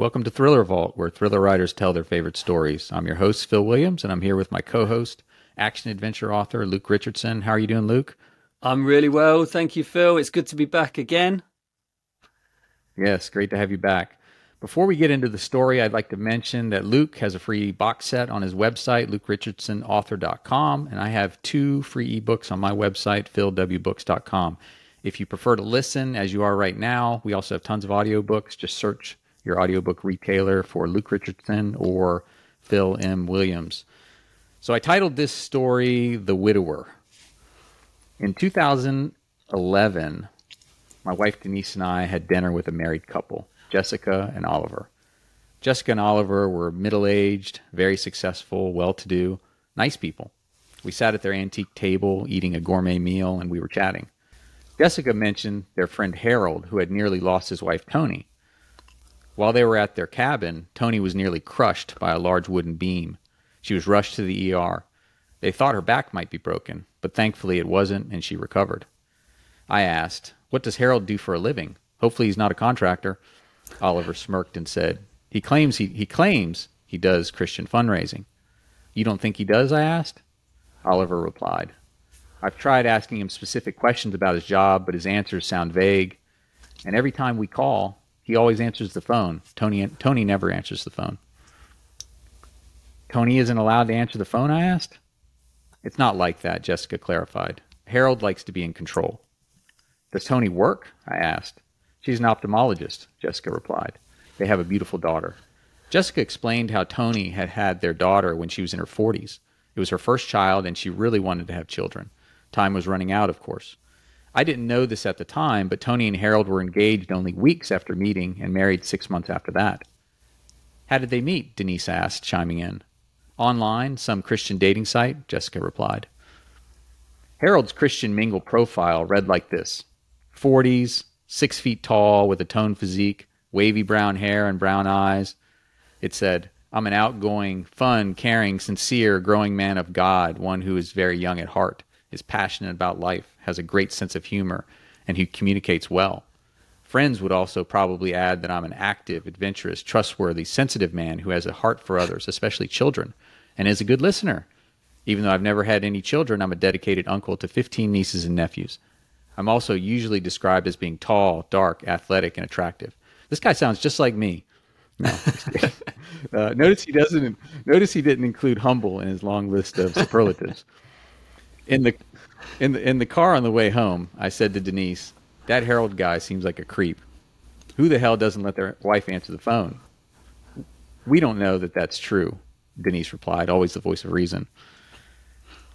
Welcome to Thriller Vault, where thriller writers tell their favorite stories. I'm your host, Phil Williams, and I'm here with my co host, action adventure author Luke Richardson. How are you doing, Luke? I'm really well. Thank you, Phil. It's good to be back again. Yes, great to have you back. Before we get into the story, I'd like to mention that Luke has a free box set on his website, lukerichardsonauthor.com, and I have two free ebooks on my website, philwbooks.com. If you prefer to listen as you are right now, we also have tons of audiobooks. Just search your audiobook retailer for Luke Richardson or Phil M. Williams. So I titled this story The Widower. In 2011, my wife Denise and I had dinner with a married couple, Jessica and Oliver. Jessica and Oliver were middle aged, very successful, well to do, nice people. We sat at their antique table eating a gourmet meal and we were chatting. Jessica mentioned their friend Harold, who had nearly lost his wife Toni. While they were at their cabin, Toni was nearly crushed by a large wooden beam. She was rushed to the ER. They thought her back might be broken, but thankfully it wasn't, and she recovered. I asked, What does Harold do for a living? Hopefully he's not a contractor. Oliver smirked and said, He claims he, he claims he does Christian fundraising. You don't think he does? I asked. Oliver replied, I've tried asking him specific questions about his job, but his answers sound vague. And every time we call, he always answers the phone. Tony Toni never answers the phone. Toni isn't allowed to answer the phone, I asked. It's not like that, Jessica clarified. Harold likes to be in control. Does Toni work? I asked. She's an ophthalmologist, Jessica replied. They have a beautiful daughter. Jessica explained how Toni had had their daughter when she was in her 40s. It was her first child, and she really wanted to have children. Time was running out, of course. I didn't know this at the time, but Toni and Harold were engaged only weeks after meeting and married six months after that. How did they meet? Denise asked, chiming in. Online, some Christian dating site, Jessica replied. Harold's Christian mingle profile read like this 40s, six feet tall, with a toned physique, wavy brown hair and brown eyes. It said, I'm an outgoing, fun, caring, sincere, growing man of God, one who is very young at heart, is passionate about life, has a great sense of humor, and who communicates well. Friends would also probably add that I'm an active, adventurous, trustworthy, sensitive man who has a heart for others, especially children, and is a good listener. Even though I've never had any children, I'm a dedicated uncle to 15 nieces and nephews. I'm also usually described as being tall, dark, athletic, and attractive. This guy sounds just like me. No. uh, notice he doesn't. Notice he didn't include humble in his long list of superlatives. In the in the in the car on the way home, I said to Denise, "That Harold guy seems like a creep. Who the hell doesn't let their wife answer the phone?" We don't know that that's true. Denise replied, always the voice of reason.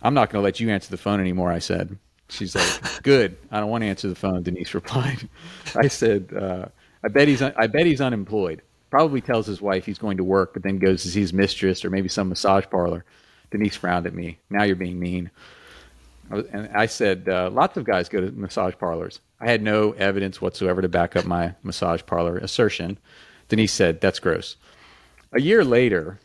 I'm not going to let you answer the phone anymore, I said. She's like, good. I don't want to answer the phone, Denise replied. I said, uh, I bet he's, un- I bet he's unemployed. Probably tells his wife he's going to work, but then goes to see his mistress or maybe some massage parlor. Denise frowned at me. Now you're being mean. And I said, uh, lots of guys go to massage parlors. I had no evidence whatsoever to back up my massage parlor assertion. Denise said, that's gross. A year later,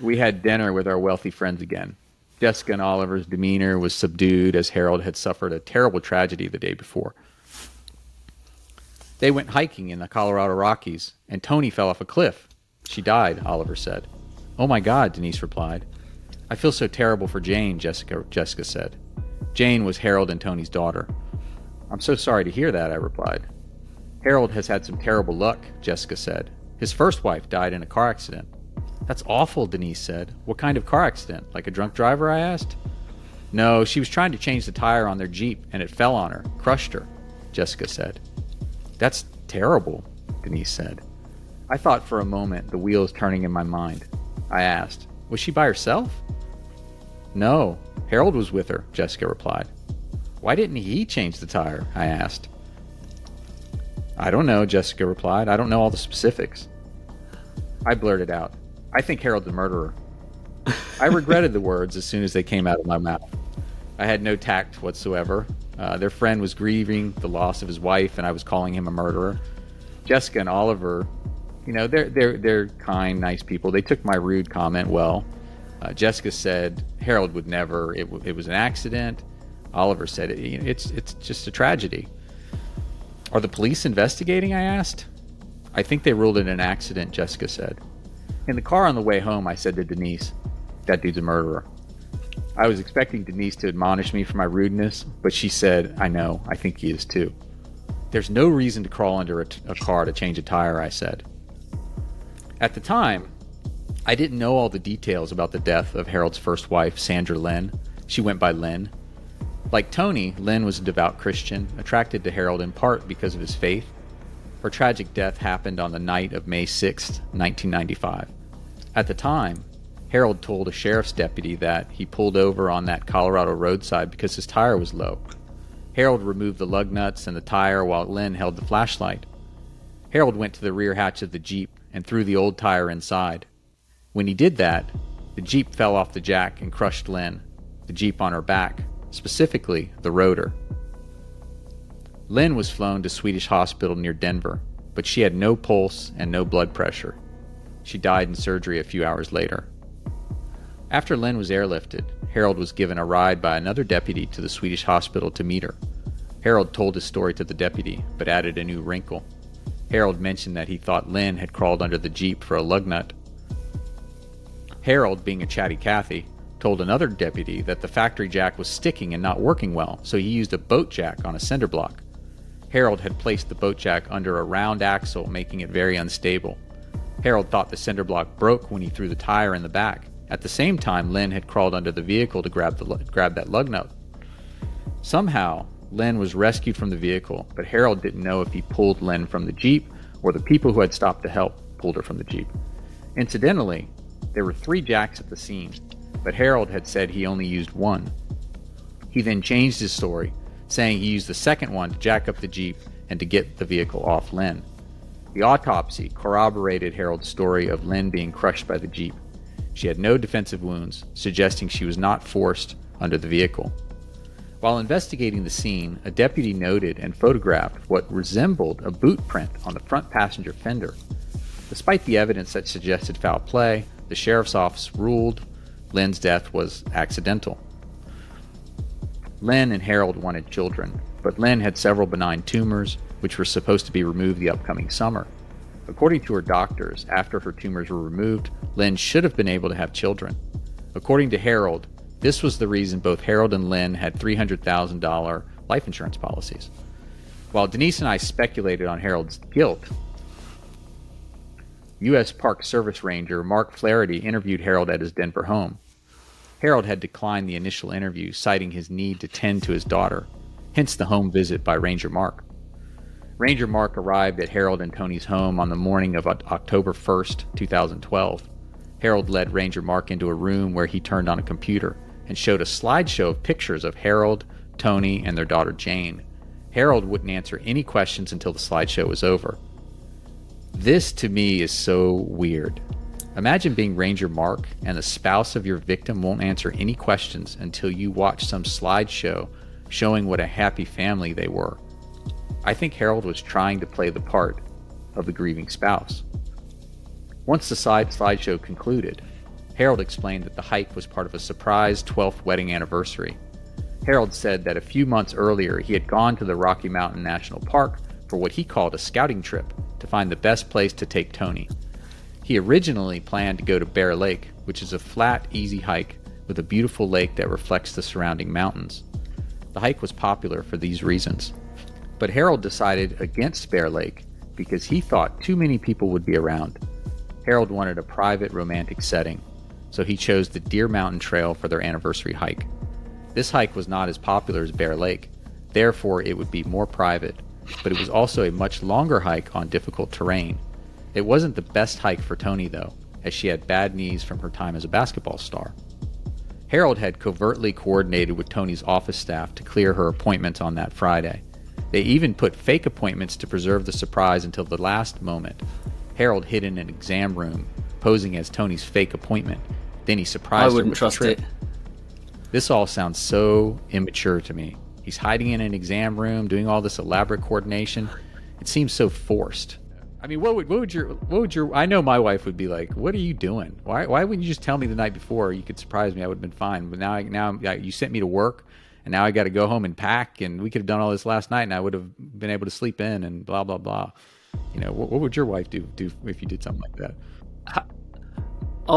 we had dinner with our wealthy friends again. Jessica and Oliver's demeanor was subdued as Harold had suffered a terrible tragedy the day before. They went hiking in the Colorado Rockies, and Toni fell off a cliff. She died, Oliver said. Oh my God, Denise replied. I feel so terrible for Jane, Jessica, Jessica said. Jane was Harold and Toni's daughter. I'm so sorry to hear that, I replied. Harold has had some terrible luck, Jessica said. His first wife died in a car accident. That's awful, Denise said. What kind of car accident? Like a drunk driver? I asked. No, she was trying to change the tire on their Jeep and it fell on her, crushed her, Jessica said. That's terrible, Denise said. I thought for a moment, the wheels turning in my mind. I asked, Was she by herself? No, Harold was with her, Jessica replied. Why didn't he change the tire? I asked. I don't know, Jessica replied. I don't know all the specifics. I blurted out, I think Harold's a murderer. I regretted the words as soon as they came out of my mouth. I had no tact whatsoever. Uh, their friend was grieving the loss of his wife, and I was calling him a murderer. Jessica and Oliver, you know, they're they're they're kind, nice people. They took my rude comment well. Uh, Jessica said Harold would never. It, it was an accident. Oliver said it, it's it's just a tragedy. Are the police investigating? I asked. I think they ruled it an accident, Jessica said. In the car on the way home, I said to Denise, That dude's a murderer. I was expecting Denise to admonish me for my rudeness, but she said, I know, I think he is too. There's no reason to crawl under a, t- a car to change a tire, I said. At the time, I didn't know all the details about the death of Harold's first wife, Sandra Lynn. She went by Lynn. Like Toni, Lynn was a devout Christian, attracted to Harold in part because of his faith. Her tragic death happened on the night of May 6, 1995. At the time, Harold told a sheriff's deputy that he pulled over on that Colorado roadside because his tire was low. Harold removed the lug nuts and the tire while Lynn held the flashlight. Harold went to the rear hatch of the Jeep and threw the old tire inside. When he did that, the Jeep fell off the jack and crushed Lynn, the Jeep on her back, specifically the rotor. Lynn was flown to Swedish Hospital near Denver, but she had no pulse and no blood pressure. She died in surgery a few hours later. After Lynn was airlifted, Harold was given a ride by another deputy to the Swedish hospital to meet her. Harold told his story to the deputy, but added a new wrinkle. Harold mentioned that he thought Lynn had crawled under the Jeep for a lug nut. Harold, being a chatty Cathy, told another deputy that the factory jack was sticking and not working well, so he used a boat jack on a cinder block. Harold had placed the boat jack under a round axle, making it very unstable. Harold thought the cinder block broke when he threw the tire in the back. At the same time, Lynn had crawled under the vehicle to grab, the, grab that lug nut. Somehow, Lynn was rescued from the vehicle, but Harold didn't know if he pulled Lynn from the Jeep or the people who had stopped to help pulled her from the Jeep. Incidentally, there were three jacks at the scene, but Harold had said he only used one. He then changed his story, saying he used the second one to jack up the Jeep and to get the vehicle off Lynn. The autopsy corroborated Harold's story of Lynn being crushed by the Jeep. She had no defensive wounds, suggesting she was not forced under the vehicle. While investigating the scene, a deputy noted and photographed what resembled a boot print on the front passenger fender. Despite the evidence that suggested foul play, the sheriff's office ruled Lynn's death was accidental. Lynn and Harold wanted children, but Lynn had several benign tumors, which were supposed to be removed the upcoming summer. According to her doctors, after her tumors were removed, Lynn should have been able to have children. According to Harold, this was the reason both Harold and Lynn had $300,000 life insurance policies. While Denise and I speculated on Harold's guilt, U.S. Park Service Ranger Mark Flaherty interviewed Harold at his Denver home. Harold had declined the initial interview, citing his need to tend to his daughter, hence the home visit by Ranger Mark. Ranger Mark arrived at Harold and Toni's home on the morning of October 1st, 2012. Harold led Ranger Mark into a room where he turned on a computer and showed a slideshow of pictures of Harold, Toni, and their daughter Jane. Harold wouldn't answer any questions until the slideshow was over. This to me is so weird. Imagine being Ranger Mark and the spouse of your victim won't answer any questions until you watch some slideshow showing what a happy family they were. I think Harold was trying to play the part of the grieving spouse. Once the slideshow concluded, Harold explained that the hike was part of a surprise 12th wedding anniversary. Harold said that a few months earlier he had gone to the Rocky Mountain National Park for what he called a scouting trip to find the best place to take Toni. He originally planned to go to Bear Lake, which is a flat, easy hike with a beautiful lake that reflects the surrounding mountains. The hike was popular for these reasons. But Harold decided against Bear Lake because he thought too many people would be around. Harold wanted a private, romantic setting, so he chose the Deer Mountain Trail for their anniversary hike. This hike was not as popular as Bear Lake, therefore, it would be more private, but it was also a much longer hike on difficult terrain. It wasn't the best hike for Toni, though, as she had bad knees from her time as a basketball star. Harold had covertly coordinated with Toni's office staff to clear her appointments on that Friday. They even put fake appointments to preserve the surprise until the last moment. Harold hid in an exam room, posing as Toni's fake appointment. Then he surprised I her wouldn't with trust trip. it. This all sounds so immature to me. He's hiding in an exam room, doing all this elaborate coordination. It seems so forced. I mean, what would what would your what would your I know my wife would be like, "What are you doing? Why why wouldn't you just tell me the night before? You could surprise me. I would have been fine." But now I, now you sent me to work, and now I got to go home and pack, and we could have done all this last night, and I would have been able to sleep in, and blah blah blah. You know, what, what would your wife do do if you did something like that?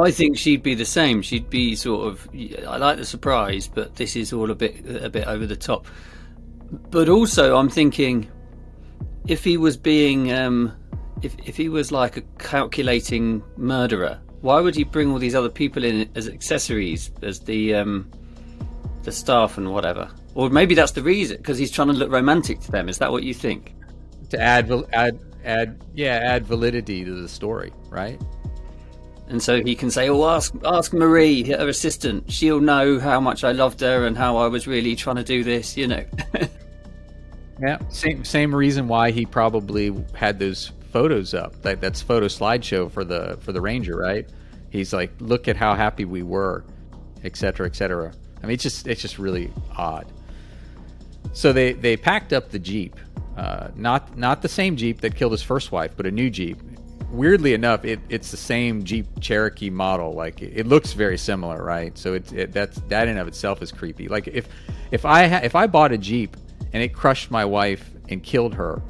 I think she'd be the same. She'd be sort of. I like the surprise, but this is all a bit a bit over the top. But also, I'm thinking if he was being, um, if if he was like a calculating murderer, why would he bring all these other people in as accessories, as the um, the staff and whatever? Or maybe that's the reason because he's trying to look romantic to them. Is that what you think? To add add add yeah add validity to the story, right? And so he can say, "Oh, ask ask Marie, her assistant. She'll know how much I loved her and how I was really trying to do this." You know. yeah, same same reason why he probably had those photos up. That that's photo slideshow for the for the Ranger, right? He's like, "Look at how happy we were," etc., etc. I mean, it's just it's just really odd. So they they packed up the jeep, uh, not not the same jeep that killed his first wife, but a new jeep weirdly enough, it, it's the same Jeep Cherokee model. Like it, it looks very similar, right? So it's it, that's that in and of itself is creepy. Like if if I ha- if I bought a Jeep and it crushed my wife and killed her,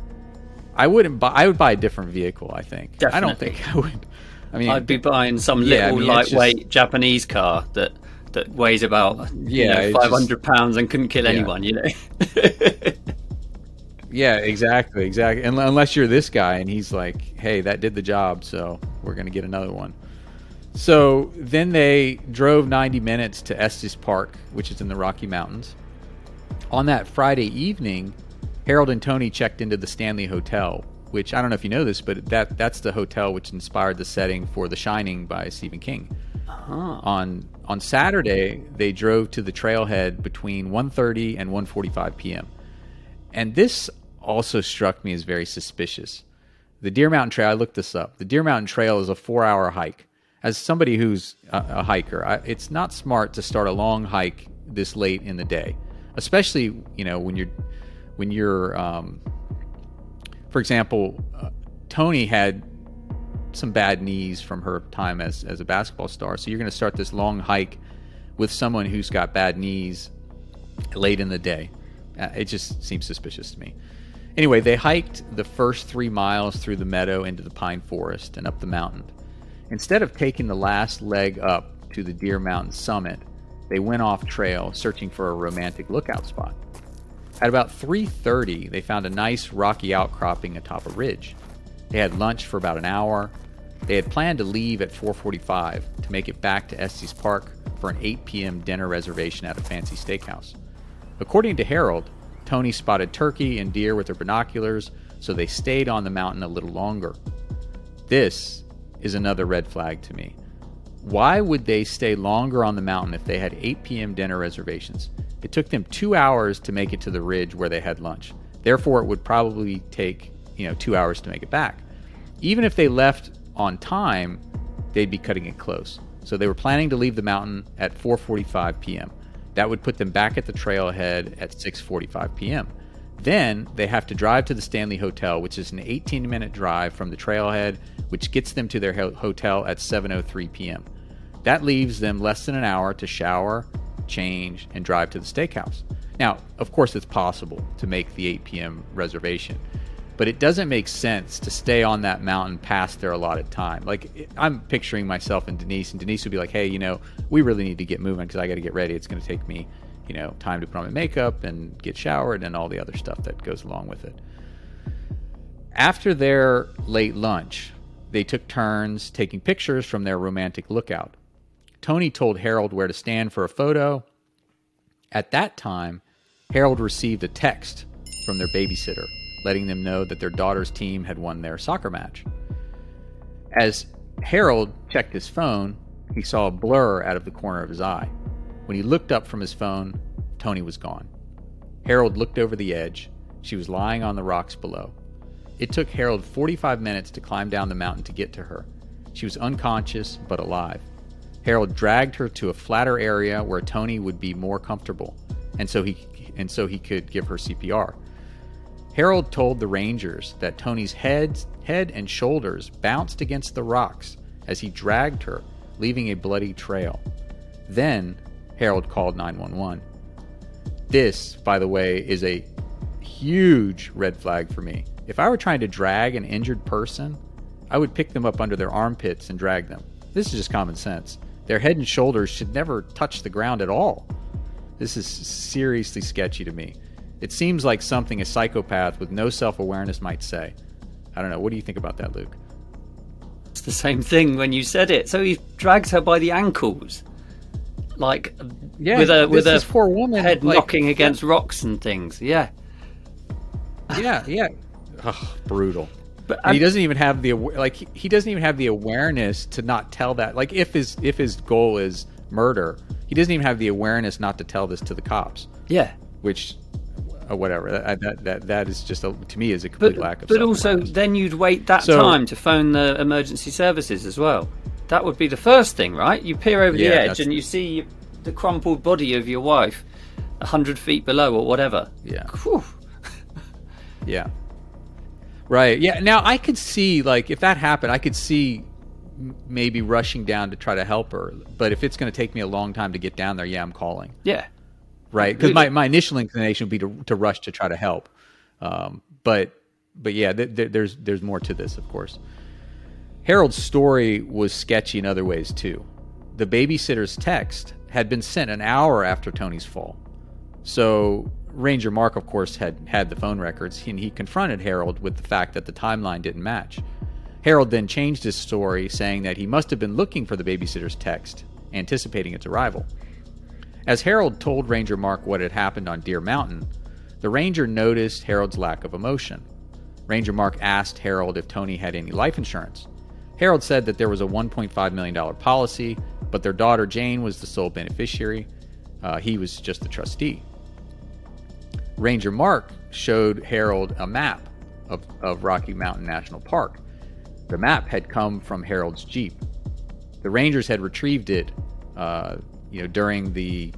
I wouldn't buy. I would buy a different vehicle. I think. Definitely. I don't think I would. I mean, I'd be buying some little yeah, I mean, lightweight just, Japanese car that that weighs about yeah, you know, five hundred pounds and couldn't kill yeah. anyone. You know. Yeah, exactly, exactly. And unless you're this guy and he's like, "Hey, that did the job, so we're going to get another one." So then they drove 90 minutes to Estes Park, which is in the Rocky Mountains. On that Friday evening, Harold and Toni checked into the Stanley Hotel, which I don't know if you know this, but that that's the hotel which inspired the setting for The Shining by Stephen King. Uh-huh. On on Saturday, they drove to the trailhead between 1:30 and 1:45 p.m. And this also struck me as very suspicious. The Deer Mountain Trail, I looked this up. The Deer Mountain Trail is a four hour hike. As somebody who's a, a hiker, I, it's not smart to start a long hike this late in the day, especially you know when you're when you're, um, for example, uh, Toni had some bad knees from her time as as a basketball star. So you're going to start this long hike with someone who's got bad knees late in the day. Uh, it just seems suspicious to me. Anyway, they hiked the first three miles through the meadow into the pine forest and up the mountain. Instead of taking the last leg up to the Deer Mountain summit, they went off trail searching for a romantic lookout spot. At about 3:30, they found a nice rocky outcropping atop a ridge. They had lunch for about an hour. They had planned to leave at 4:45 to make it back to Estes Park for an 8 p.m. dinner reservation at a fancy steakhouse. According to Harold, Toni spotted turkey and deer with their binoculars, so they stayed on the mountain a little longer. This is another red flag to me. Why would they stay longer on the mountain if they had 8 p.m. dinner reservations? It took them two hours to make it to the ridge where they had lunch. Therefore, it would probably take you know two hours to make it back. Even if they left on time, they'd be cutting it close. So they were planning to leave the mountain at 4:45 p.m. That would put them back at the trailhead at 6:45 p.m. Then they have to drive to the Stanley Hotel, which is an 18-minute drive from the trailhead, which gets them to their hotel at 7:03 p.m. That leaves them less than an hour to shower, change, and drive to the steakhouse. Now, of course, it's possible to make the 8 p.m. reservation, but it doesn't make sense to stay on that mountain past their allotted time. Like I'm picturing myself and Denise, and Denise would be like, "Hey, you know, we really need to get moving because I got to get ready. It's going to take me, you know, time to put on my makeup and get showered and all the other stuff that goes along with it." After their late lunch, they took turns taking pictures from their romantic lookout. Toni told Harold where to stand for a photo. At that time, Harold received a text from their babysitter letting them know that their daughter's team had won their soccer match. As Harold checked his phone, he saw a blur out of the corner of his eye. When he looked up from his phone, Toni was gone. Harold looked over the edge. She was lying on the rocks below. It took Harold 45 minutes to climb down the mountain to get to her. She was unconscious but alive. Harold dragged her to a flatter area where Toni would be more comfortable, and so he and so he could give her CPR. Harold told the Rangers that Toni's head, head and shoulders bounced against the rocks as he dragged her, leaving a bloody trail. Then Harold called 911. This, by the way, is a huge red flag for me. If I were trying to drag an injured person, I would pick them up under their armpits and drag them. This is just common sense. Their head and shoulders should never touch the ground at all. This is seriously sketchy to me. It seems like something a psychopath with no self awareness might say. I don't know. What do you think about that, Luke? It's the same thing when you said it. So he drags her by the ankles, like Yeah, with a with a poor woman, head like- knocking against rocks and things. Yeah, Yeah, yeah. Ugh, brutal. but he doesn't even have the like he, he doesn't even have the awareness to not tell that like if his if his goal is murder he doesn't even have the awareness not to tell this to the cops yeah. which uh, whatever that, that that that is just a, to me is a complete But lack of but also then you'd wait that So- time to phone the emergency services as well. That would be the first thing, right? You peer over Yeah, the edge and you see the crumpled body of your wife a hundred feet below or whatever. yeah Whew. yeah right yeah now i could see like if that happened i could see maybe rushing down to try to help her but if it's going to take me a long time to get down there yeah i'm calling Yeah. Right? Because my, my initial inclination would be to, to rush to try to help, um, but but yeah, th- th- there's there's more to this, of course. Harold's story was sketchy in other ways too. The babysitter's text had been sent an hour after Toni's fall, so Ranger Mark, of course, had had the phone records, and he confronted Harold with the fact that the timeline didn't match. Harold then changed his story, saying that he must have been looking for the babysitter's text, anticipating its arrival. As Harold told Ranger Mark what had happened on Deer Mountain, the ranger noticed Harold's lack of emotion. Ranger Mark asked Harold if Toni had any life insurance. Harold said that there was a $1.5 million policy, but their daughter Jane was the sole beneficiary. Uh, he was just the trustee. Ranger Mark showed Harold a map of, of Rocky Mountain National Park. The map had come from Harold's Jeep. The Rangers had retrieved it, uh, you know, during the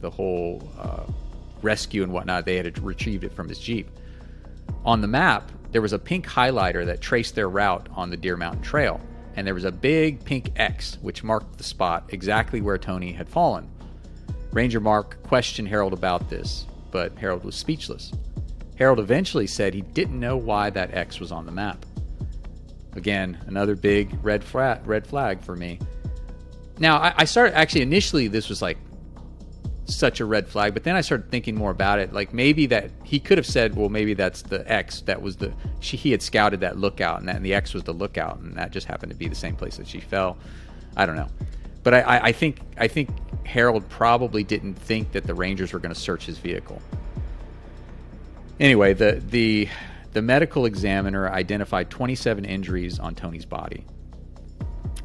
the whole uh, rescue and whatnot. They had retrieved it from his Jeep. On the map, there was a pink highlighter that traced their route on the Deer Mountain Trail, and there was a big pink X which marked the spot exactly where Toni had fallen. Ranger Mark questioned Harold about this, but Harold was speechless. Harold eventually said he didn't know why that X was on the map. Again, another big red flag, red flag for me. Now, I, I started actually initially this was like such a red flag, but then I started thinking more about it. Like maybe that he could have said, well, maybe that's the X that was the she he had scouted that lookout, and that and the X was the lookout, and that just happened to be the same place that she fell. I don't know, but I, I, I think I think Harold probably didn't think that the Rangers were going to search his vehicle. Anyway, the the the medical examiner identified 27 injuries on Toni's body.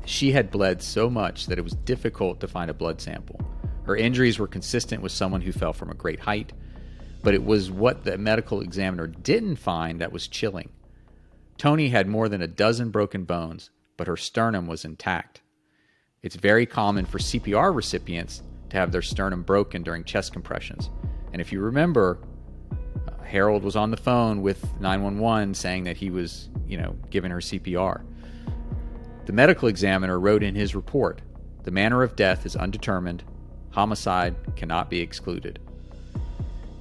She had bled so much that it was difficult to find a blood sample. Her injuries were consistent with someone who fell from a great height, but it was what the medical examiner didn't find that was chilling. Toni had more than a dozen broken bones, but her sternum was intact. It's very common for CPR recipients to have their sternum broken during chest compressions. And if you remember, uh, Harold was on the phone with 911 saying that he was, you know, giving her CPR. The medical examiner wrote in his report the manner of death is undetermined, homicide cannot be excluded.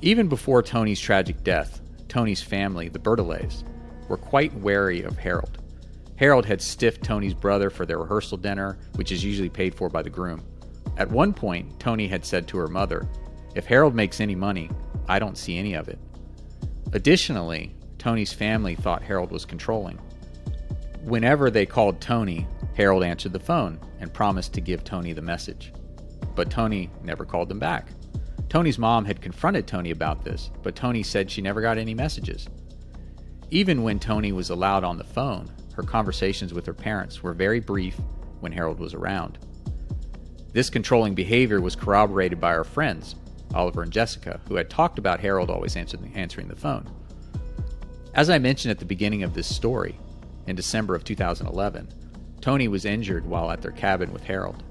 Even before Toni's tragic death, Toni's family, the Bertolets, were quite wary of Harold. Harold had stiffed Toni's brother for their rehearsal dinner, which is usually paid for by the groom. At one point, Toni had said to her mother, If Harold makes any money, I don't see any of it. Additionally, Toni's family thought Harold was controlling. Whenever they called Toni, Harold answered the phone and promised to give Toni the message. But Toni never called them back. Toni's mom had confronted Toni about this, but Toni said she never got any messages. Even when Toni was allowed on the phone, her conversations with her parents were very brief when Harold was around. This controlling behavior was corroborated by her friends, Oliver and Jessica, who had talked about Harold always answering, answering the phone. As I mentioned at the beginning of this story, in December of 2011, Toni was injured while at their cabin with Harold.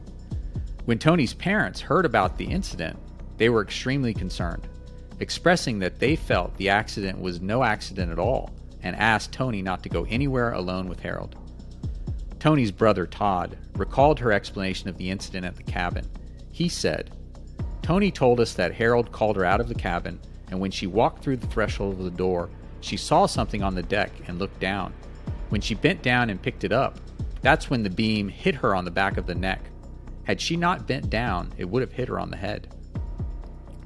When Toni's parents heard about the incident, they were extremely concerned, expressing that they felt the accident was no accident at all and asked Toni not to go anywhere alone with Harold. Toni's brother Todd recalled her explanation of the incident at the cabin. He said, Toni told us that Harold called her out of the cabin and when she walked through the threshold of the door, she saw something on the deck and looked down. When she bent down and picked it up, that's when the beam hit her on the back of the neck. Had she not bent down, it would have hit her on the head.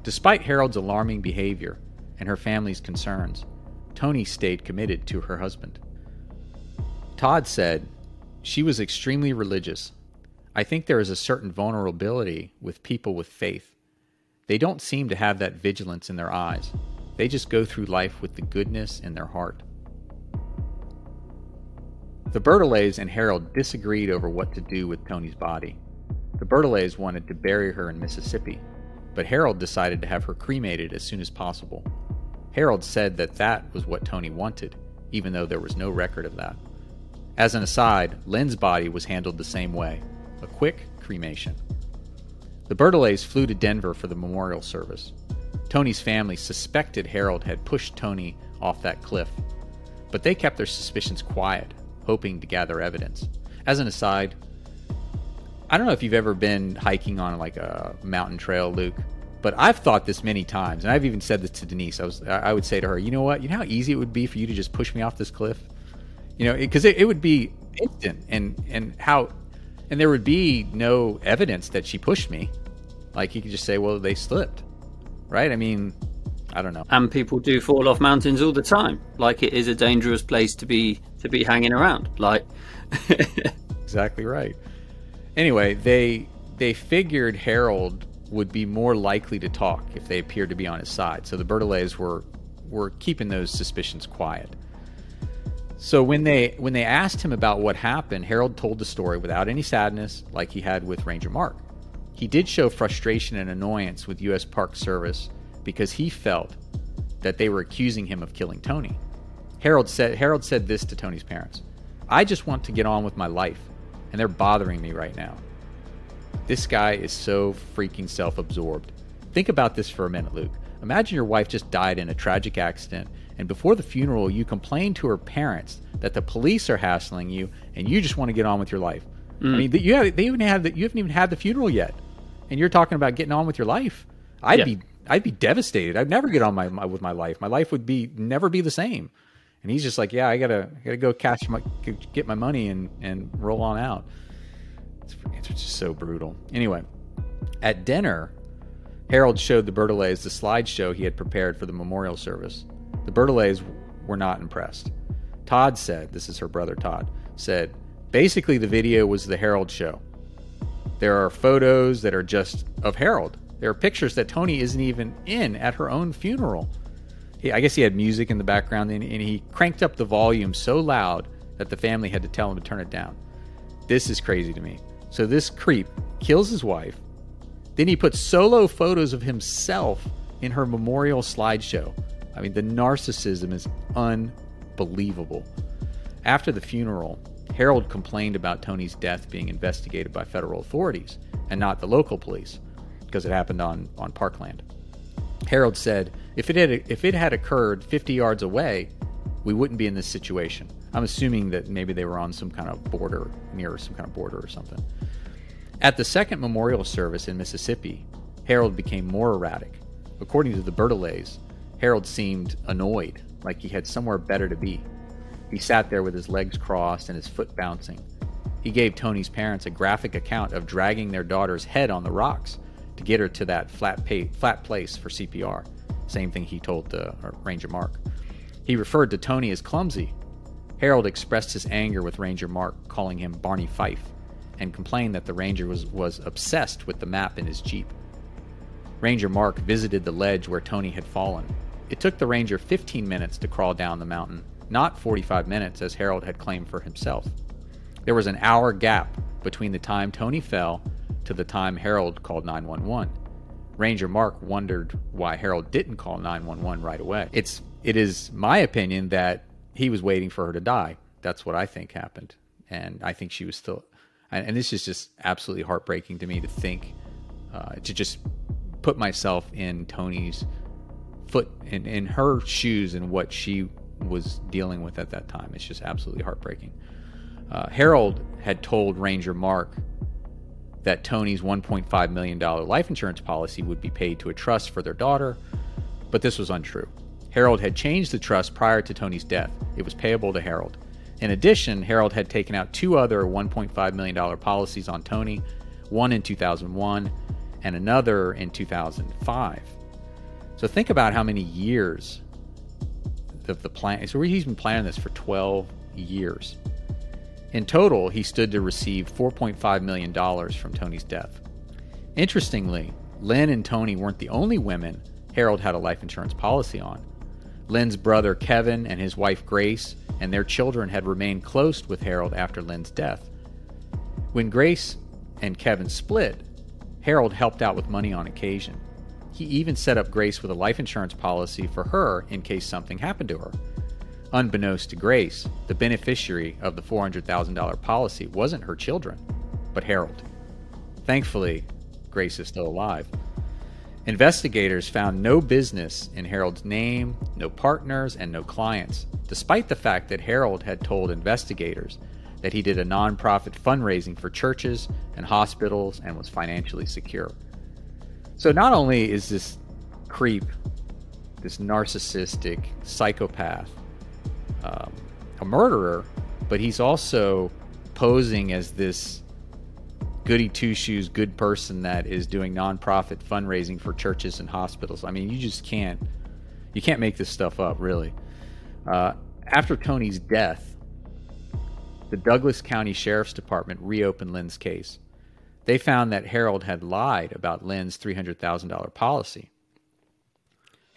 Despite Harold's alarming behavior and her family's concerns, Toni stayed committed to her husband. Todd said, She was extremely religious. I think there is a certain vulnerability with people with faith. They don't seem to have that vigilance in their eyes. They just go through life with the goodness in their heart. The Bertolets and Harold disagreed over what to do with Toni's body. The Bertolets wanted to bury her in Mississippi, but Harold decided to have her cremated as soon as possible. Harold said that that was what Toni wanted, even though there was no record of that. As an aside, Lynn's body was handled the same way a quick cremation. The Bertolets flew to Denver for the memorial service. Toni's family suspected Harold had pushed Toni off that cliff, but they kept their suspicions quiet, hoping to gather evidence. As an aside, I don't know if you've ever been hiking on like a mountain trail, Luke, but I've thought this many times, and I've even said this to Denise. I was, I would say to her, you know what? You know how easy it would be for you to just push me off this cliff, you know, because it, it, it would be instant, and and how, and there would be no evidence that she pushed me. Like you could just say, well, they slipped right? I mean, I don't know. And people do fall off mountains all the time. Like it is a dangerous place to be to be hanging around. Like exactly right. Anyway, they they figured Harold would be more likely to talk if they appeared to be on his side. So the Bertolets were were keeping those suspicions quiet. So when they when they asked him about what happened, Harold told the story without any sadness, like he had with Ranger Mark. He did show frustration and annoyance with U.S. Park Service because he felt that they were accusing him of killing Toni. Harold said, Harold said this to Toni's parents I just want to get on with my life, and they're bothering me right now. This guy is so freaking self absorbed. Think about this for a minute, Luke. Imagine your wife just died in a tragic accident, and before the funeral, you complain to her parents that the police are hassling you, and you just want to get on with your life. Mm. I mean, you have, they even have the, you haven't even had the funeral yet and you're talking about getting on with your life, I'd yeah. be I'd be devastated. I'd never get on my, my, with my life. My life would be never be the same. And he's just like, yeah, I gotta gotta go catch my get my money and and roll on out. It's, it's just so brutal. Anyway, at dinner, Harold showed the Bertolets the slideshow he had prepared for the memorial service. The Bertolets were not impressed. Todd said, this is her brother Todd, said, basically the video was the Harold show. There are photos that are just of Harold. There are pictures that Toni isn't even in at her own funeral. I guess he had music in the background and he cranked up the volume so loud that the family had to tell him to turn it down. This is crazy to me. So this creep kills his wife. Then he puts solo photos of himself in her memorial slideshow. I mean, the narcissism is unbelievable. After the funeral, Harold complained about Toni's death being investigated by federal authorities and not the local police because it happened on, on parkland. Harold said, if it, had, if it had occurred 50 yards away, we wouldn't be in this situation. I'm assuming that maybe they were on some kind of border, near some kind of border or something. At the second memorial service in Mississippi, Harold became more erratic. According to the Bertolets, Harold seemed annoyed, like he had somewhere better to be. He sat there with his legs crossed and his foot bouncing. He gave Toni's parents a graphic account of dragging their daughter's head on the rocks to get her to that flat, pay, flat place for CPR. Same thing he told uh, Ranger Mark. He referred to Toni as clumsy. Harold expressed his anger with Ranger Mark, calling him Barney Fife, and complained that the Ranger was, was obsessed with the map in his Jeep. Ranger Mark visited the ledge where Toni had fallen. It took the Ranger 15 minutes to crawl down the mountain not 45 minutes as Harold had claimed for himself. There was an hour gap between the time Toni fell to the time Harold called 911. Ranger Mark wondered why Harold didn't call 911 right away. It's it is my opinion that he was waiting for her to die. That's what I think happened, and I think she was still. And, this is just absolutely heartbreaking to me to think, uh, to just put myself in Toni's foot in, in her shoes and what she was dealing with at that time. It's just absolutely heartbreaking. Uh, Harold had told Ranger Mark that Toni's $1.5 million life insurance policy would be paid to a trust for their daughter, but this was untrue. Harold had changed the trust prior to Toni's death. It was payable to Harold. In addition, Harold had taken out two other $1.5 million policies on Toni, one in 2001 and another in 2005. So think about how many years of the plan. So he's been planning this for 12 years. In total, he stood to receive $4.5 million from Toni's death. Interestingly, Lynn and Tony weren't the only women Harold had a life insurance policy on. Lynn's brother Kevin and his wife Grace and their children had remained close with Harold after Lynn's death. When Grace and Kevin split, Harold helped out with money on occasion. He even set up Grace with a life insurance policy for her in case something happened to her. Unbeknownst to Grace, the beneficiary of the $400,000 policy wasn't her children, but Harold. Thankfully, Grace is still alive. Investigators found no business in Harold's name, no partners, and no clients, despite the fact that Harold had told investigators that he did a nonprofit fundraising for churches and hospitals and was financially secure. So not only is this creep, this narcissistic psychopath, um, a murderer, but he's also posing as this goody two shoes good person that is doing nonprofit fundraising for churches and hospitals. I mean, you just can't you can't make this stuff up, really. Uh, after Toni's death, the Douglas County Sheriff's Department reopened Lynn's case. They found that Harold had lied about Lynn's $300,000 policy.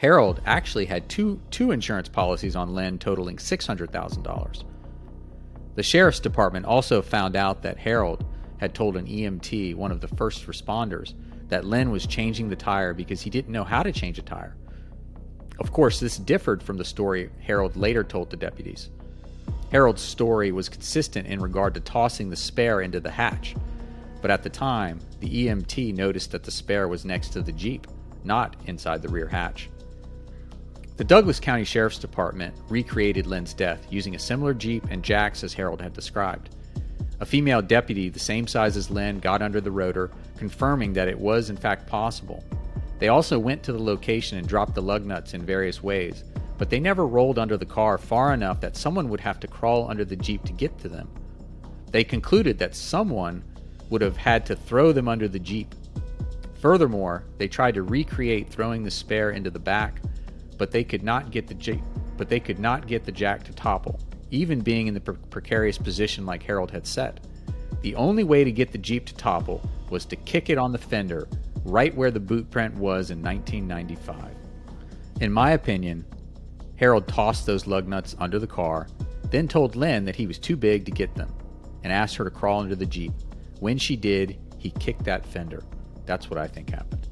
Harold actually had two, two insurance policies on Lynn totaling $600,000. The Sheriff's Department also found out that Harold had told an EMT, one of the first responders, that Lynn was changing the tire because he didn't know how to change a tire. Of course, this differed from the story Harold later told the deputies. Harold's story was consistent in regard to tossing the spare into the hatch, but at the time, the EMT noticed that the spare was next to the Jeep, not inside the rear hatch. The Douglas County Sheriff's Department recreated Lynn's death using a similar Jeep and jacks as Harold had described. A female deputy the same size as Lynn got under the rotor, confirming that it was in fact possible. They also went to the location and dropped the lug nuts in various ways, but they never rolled under the car far enough that someone would have to crawl under the Jeep to get to them. They concluded that someone would have had to throw them under the Jeep. Furthermore, they tried to recreate throwing the spare into the back, but they could not get the Jeep, but they could not get the jack to topple even being in the pre- precarious position like Harold had set. The only way to get the Jeep to topple was to kick it on the fender right where the boot print was in 1995. In my opinion, Harold tossed those lug nuts under the car, then told Lynn that he was too big to get them, and asked her to crawl under the Jeep. When she did, he kicked that fender. That's what I think happened.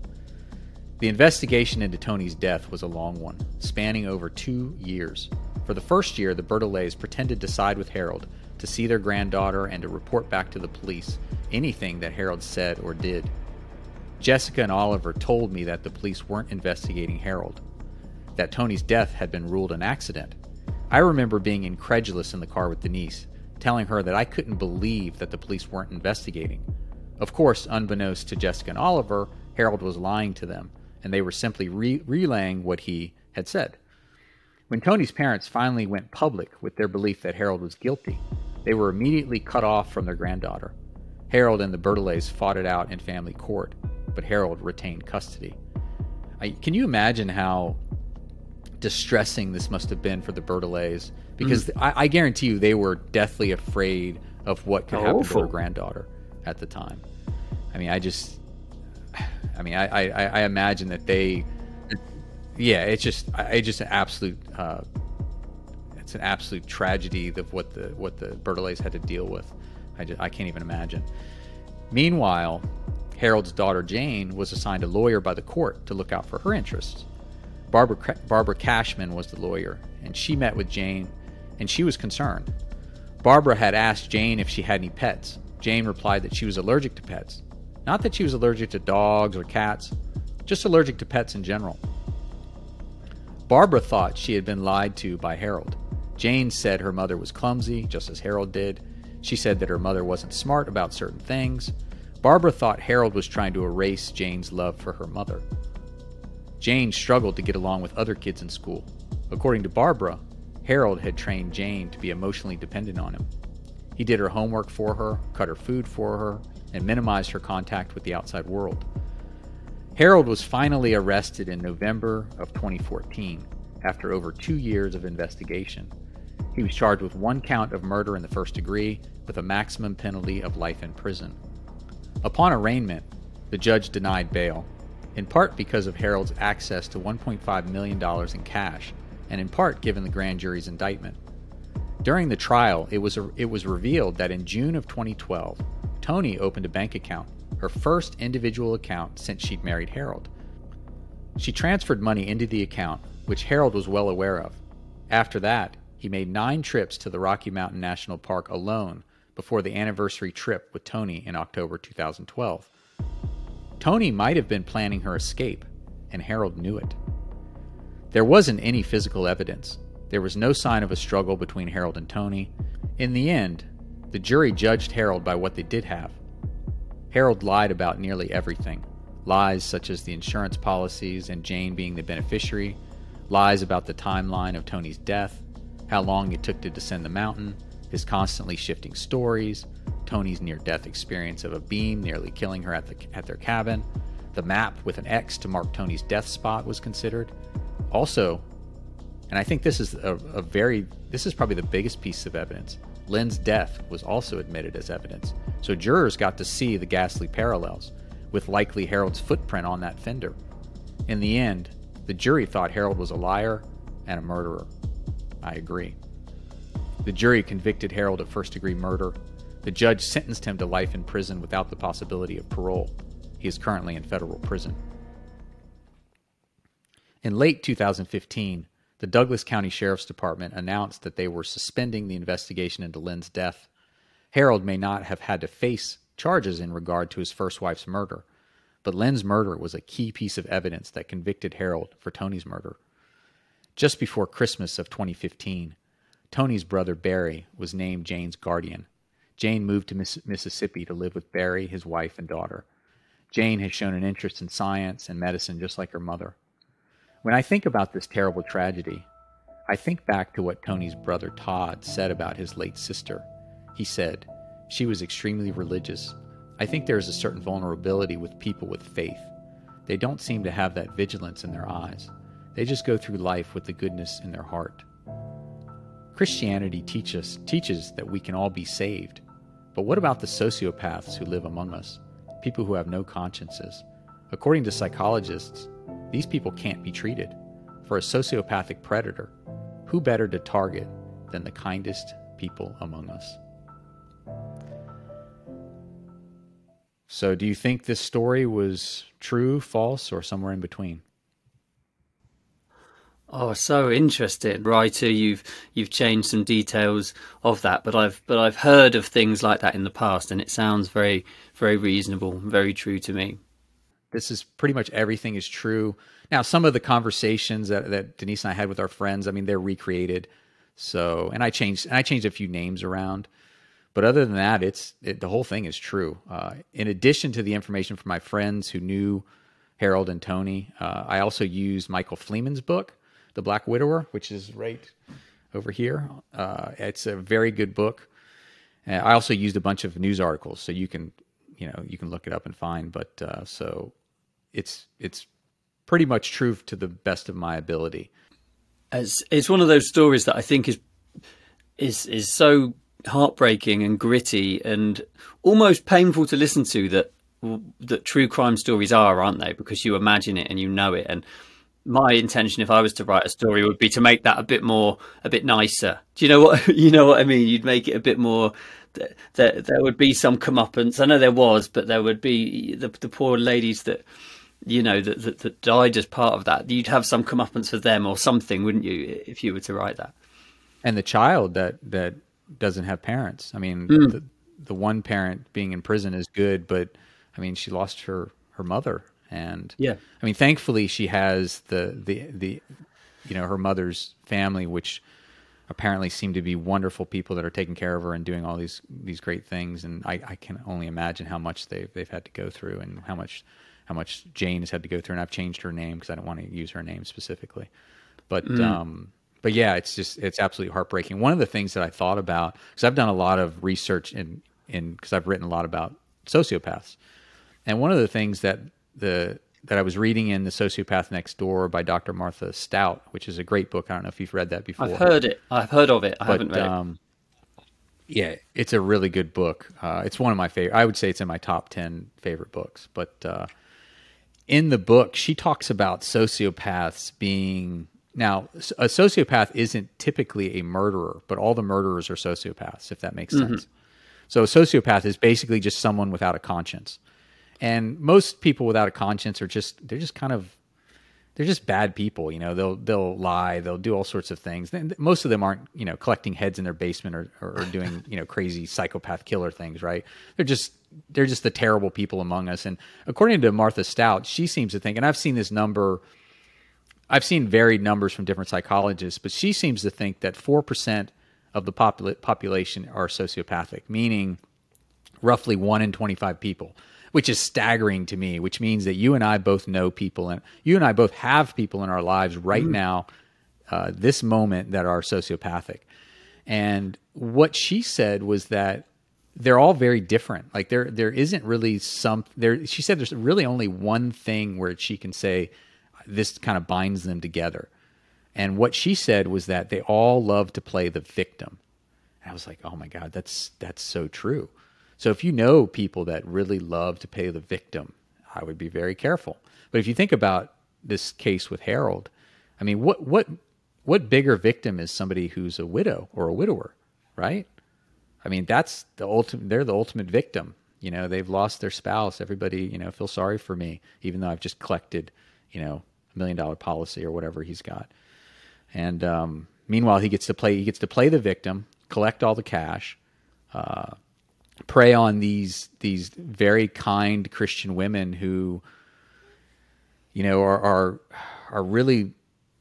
The investigation into Toni's death was a long one, spanning over two years. For the first year, the Bertolets pretended to side with Harold, to see their granddaughter, and to report back to the police anything that Harold said or did. Jessica and Oliver told me that the police weren't investigating Harold, that Toni's death had been ruled an accident. I remember being incredulous in the car with Denise, telling her that I couldn't believe that the police weren't investigating. Of course, unbeknownst to Jessica and Oliver, Harold was lying to them, and they were simply re- relaying what he had said. When Toni's parents finally went public with their belief that Harold was guilty, they were immediately cut off from their granddaughter. Harold and the Bertolets fought it out in family court, but Harold retained custody. I, can you imagine how distressing this must have been for the Bertolets? Because mm. I, I, guarantee you they were deathly afraid of what could happen to their granddaughter at the time. I mean, I just, I mean, I, I, I imagine that they yeah, it's just it's just an absolute uh, it's an absolute tragedy of what the what the Bertolets had to deal with. I just, I can't even imagine. Meanwhile, Harold's daughter Jane was assigned a lawyer by the court to look out for her interests. Barbara Barbara Cashman was the lawyer, and she met with Jane, and she was concerned. Barbara had asked Jane if she had any pets. Jane replied that she was allergic to pets. Not that she was allergic to dogs or cats, just allergic to pets in general. Barbara thought she had been lied to by Harold. Jane said her mother was clumsy, just as Harold did. She said that her mother wasn't smart about certain things. Barbara thought Harold was trying to erase Jane's love for her mother. Jane struggled to get along with other kids in school. According to Barbara, Harold had trained Jane to be emotionally dependent on him. He did her homework for her, cut her food for her, and minimized her contact with the outside world. Harold was finally arrested in November of 2014 after over two years of investigation. He was charged with one count of murder in the first degree with a maximum penalty of life in prison. Upon arraignment, the judge denied bail, in part because of Harold's access to $1.5 million in cash, and in part given the grand jury's indictment. During the trial, it was, it was revealed that in June of 2012, Toni opened a bank account, her first individual account since she'd married Harold. She transferred money into the account, which Harold was well aware of. After that, he made nine trips to the Rocky Mountain National Park alone before the anniversary trip with Toni in October 2012. Toni might have been planning her escape, and Harold knew it. There wasn't any physical evidence. There was no sign of a struggle between Harold and Toni. In the end, the jury judged Harold by what they did have. Harold lied about nearly everything lies such as the insurance policies and Jane being the beneficiary, lies about the timeline of Toni's death, how long it took to descend the mountain, his constantly shifting stories, Toni's near death experience of a beam nearly killing her at, the, at their cabin, the map with an X to mark Toni's death spot was considered. Also, and I think this is a, a very, this is probably the biggest piece of evidence. Lynn's death was also admitted as evidence. So jurors got to see the ghastly parallels, with likely Harold's footprint on that fender. In the end, the jury thought Harold was a liar and a murderer. I agree. The jury convicted Harold of first degree murder. The judge sentenced him to life in prison without the possibility of parole. He is currently in federal prison. In late 2015, the Douglas County Sheriff's Department announced that they were suspending the investigation into Lynn's death. Harold may not have had to face charges in regard to his first wife's murder, but Lynn's murder was a key piece of evidence that convicted Harold for Toni's murder. Just before Christmas of 2015, Toni's brother Barry was named Jane's guardian. Jane moved to Miss- Mississippi to live with Barry, his wife, and daughter. Jane has shown an interest in science and medicine just like her mother. When I think about this terrible tragedy, I think back to what Toni's brother Todd said about his late sister. He said, She was extremely religious. I think there is a certain vulnerability with people with faith. They don't seem to have that vigilance in their eyes. They just go through life with the goodness in their heart. Christianity teach us, teaches that we can all be saved. But what about the sociopaths who live among us? People who have no consciences. According to psychologists, these people can't be treated. For a sociopathic predator, who better to target than the kindest people among us? So, do you think this story was true, false, or somewhere in between? Oh, so interesting, writer. You've you've changed some details of that, but I've but I've heard of things like that in the past, and it sounds very very reasonable, very true to me. This is pretty much everything is true. Now, some of the conversations that, that Denise and I had with our friends, I mean, they're recreated. So, and I changed, and I changed a few names around. But other than that, it's it, the whole thing is true. Uh, in addition to the information from my friends who knew Harold and Toni, uh, I also used Michael Fleeman's book, The Black Widower, which is right over here. Uh, it's a very good book. I also used a bunch of news articles, so you can, you know, you can look it up and find. But uh, so it's it's pretty much true to the best of my ability. It's it's one of those stories that I think is is is so heartbreaking and gritty and almost painful to listen to that that true crime stories are, aren't they? Because you imagine it and you know it. And my intention, if I was to write a story, would be to make that a bit more, a bit nicer. Do you know what you know what I mean? You'd make it a bit more. There, there would be some comeuppance. I know there was, but there would be the, the poor ladies that you know that, that, that died as part of that. You'd have some comeuppance for them or something, wouldn't you, if you were to write that? And the child that that doesn't have parents. I mean, mm. the, the one parent being in prison is good, but I mean, she lost her her mother, and yeah, I mean, thankfully she has the the the you know her mother's family, which apparently seem to be wonderful people that are taking care of her and doing all these these great things. And I, I can only imagine how much they've they've had to go through and how much how much Jane has had to go through, and I've changed her name because I don't want to use her name specifically. But mm. um, but yeah, it's just it's absolutely heartbreaking. One of the things that I thought about because I've done a lot of research in in because I've written a lot about sociopaths, and one of the things that the that I was reading in The Sociopath Next Door by Dr. Martha Stout, which is a great book. I don't know if you've read that before. I've heard it. I've heard of it. I but, haven't read um, it. Yeah, it's a really good book. Uh, it's one of my favorite. I would say it's in my top ten favorite books. But uh, in the book, she talks about sociopaths being now a sociopath isn't typically a murderer, but all the murderers are sociopaths. If that makes mm-hmm. sense. So a sociopath is basically just someone without a conscience. And most people without a conscience are just they're just kind of they're just bad people, you know. They'll they'll lie, they'll do all sorts of things. Most of them aren't, you know, collecting heads in their basement or, or, doing, you know, crazy psychopath killer things, right? They're just they're just the terrible people among us. And according to Martha Stout, she seems to think, and I've seen this number, I've seen varied numbers from different psychologists, but she seems to think that four percent of the popula- population are sociopathic, meaning roughly one in twenty five people which is staggering to me, which means that you and I both know people and you and I both have people in our lives right mm. now, uh, this moment that are sociopathic. And what she said was that they're all very different. Like there, there isn't really some there. She said there's really only one thing where she can say this kind of binds them together. And what she said was that they all love to play the victim. And I was like, oh my God, that's that's so true. So if you know people that really love to pay the victim, I would be very careful. But if you think about this case with Harold, I mean, what what what bigger victim is somebody who's a widow or a widower, right? I mean, that's the ultimate. They're the ultimate victim. You know, they've lost their spouse. Everybody, you know, feel sorry for me, even though I've just collected, you know, a million dollar policy or whatever he's got. And um, meanwhile, he gets to play. He gets to play the victim, collect all the cash, uh, prey on these these very kind Christian women who, you know, are are are really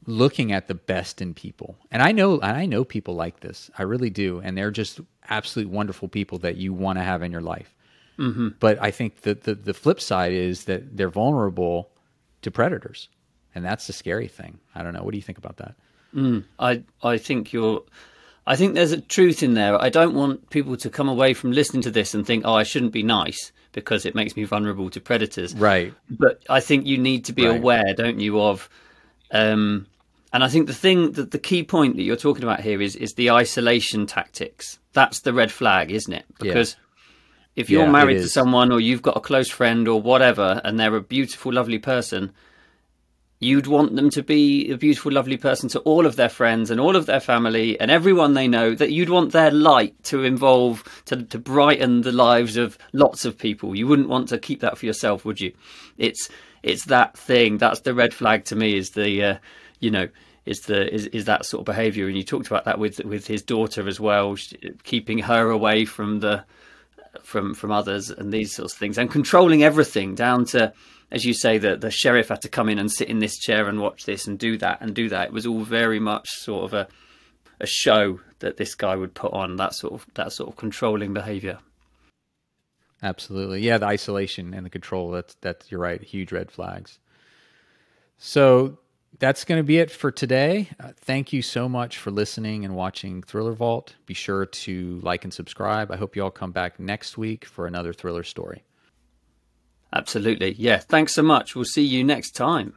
looking at the best in people. And I know and I know people like this. I really do. And they're just absolutely wonderful people that you want to have in your life. Mm-hmm. But I think that the, the flip side is that they're vulnerable to predators. And that's the scary thing. I don't know. What do you think about that? Mm, I I think you're I think there's a truth in there. I don't want people to come away from listening to this and think, "Oh, I shouldn't be nice because it makes me vulnerable to predators." Right. But I think you need to be right. aware, don't you, of um, and I think the thing that the key point that you're talking about here is is the isolation tactics. That's the red flag, isn't it? Because yeah. if you're yeah, married to someone or you've got a close friend or whatever and they're a beautiful lovely person, you'd want them to be a beautiful, lovely person to all of their friends and all of their family and everyone they know, that you'd want their light to involve, to, to brighten the lives of lots of people. You wouldn't want to keep that for yourself, would you? It's, it's that thing. That's the red flag to me is the, uh, you know, is the is, is that sort of behavior and you talked about that with with his daughter as well keeping her away from the from from others and these sorts of things and controlling everything down to as you say, that the sheriff had to come in and sit in this chair and watch this and do that and do that. It was all very much sort of a a show that this guy would put on that sort of that sort of controlling behavior. Absolutely, yeah. The isolation and the control. That's that's you're right. Huge red flags. So that's going to be it for today. Uh, thank you so much for listening and watching Thriller Vault. Be sure to like and subscribe. I hope you all come back next week for another thriller story. Absolutely. Yeah. Thanks so much. We'll see you next time.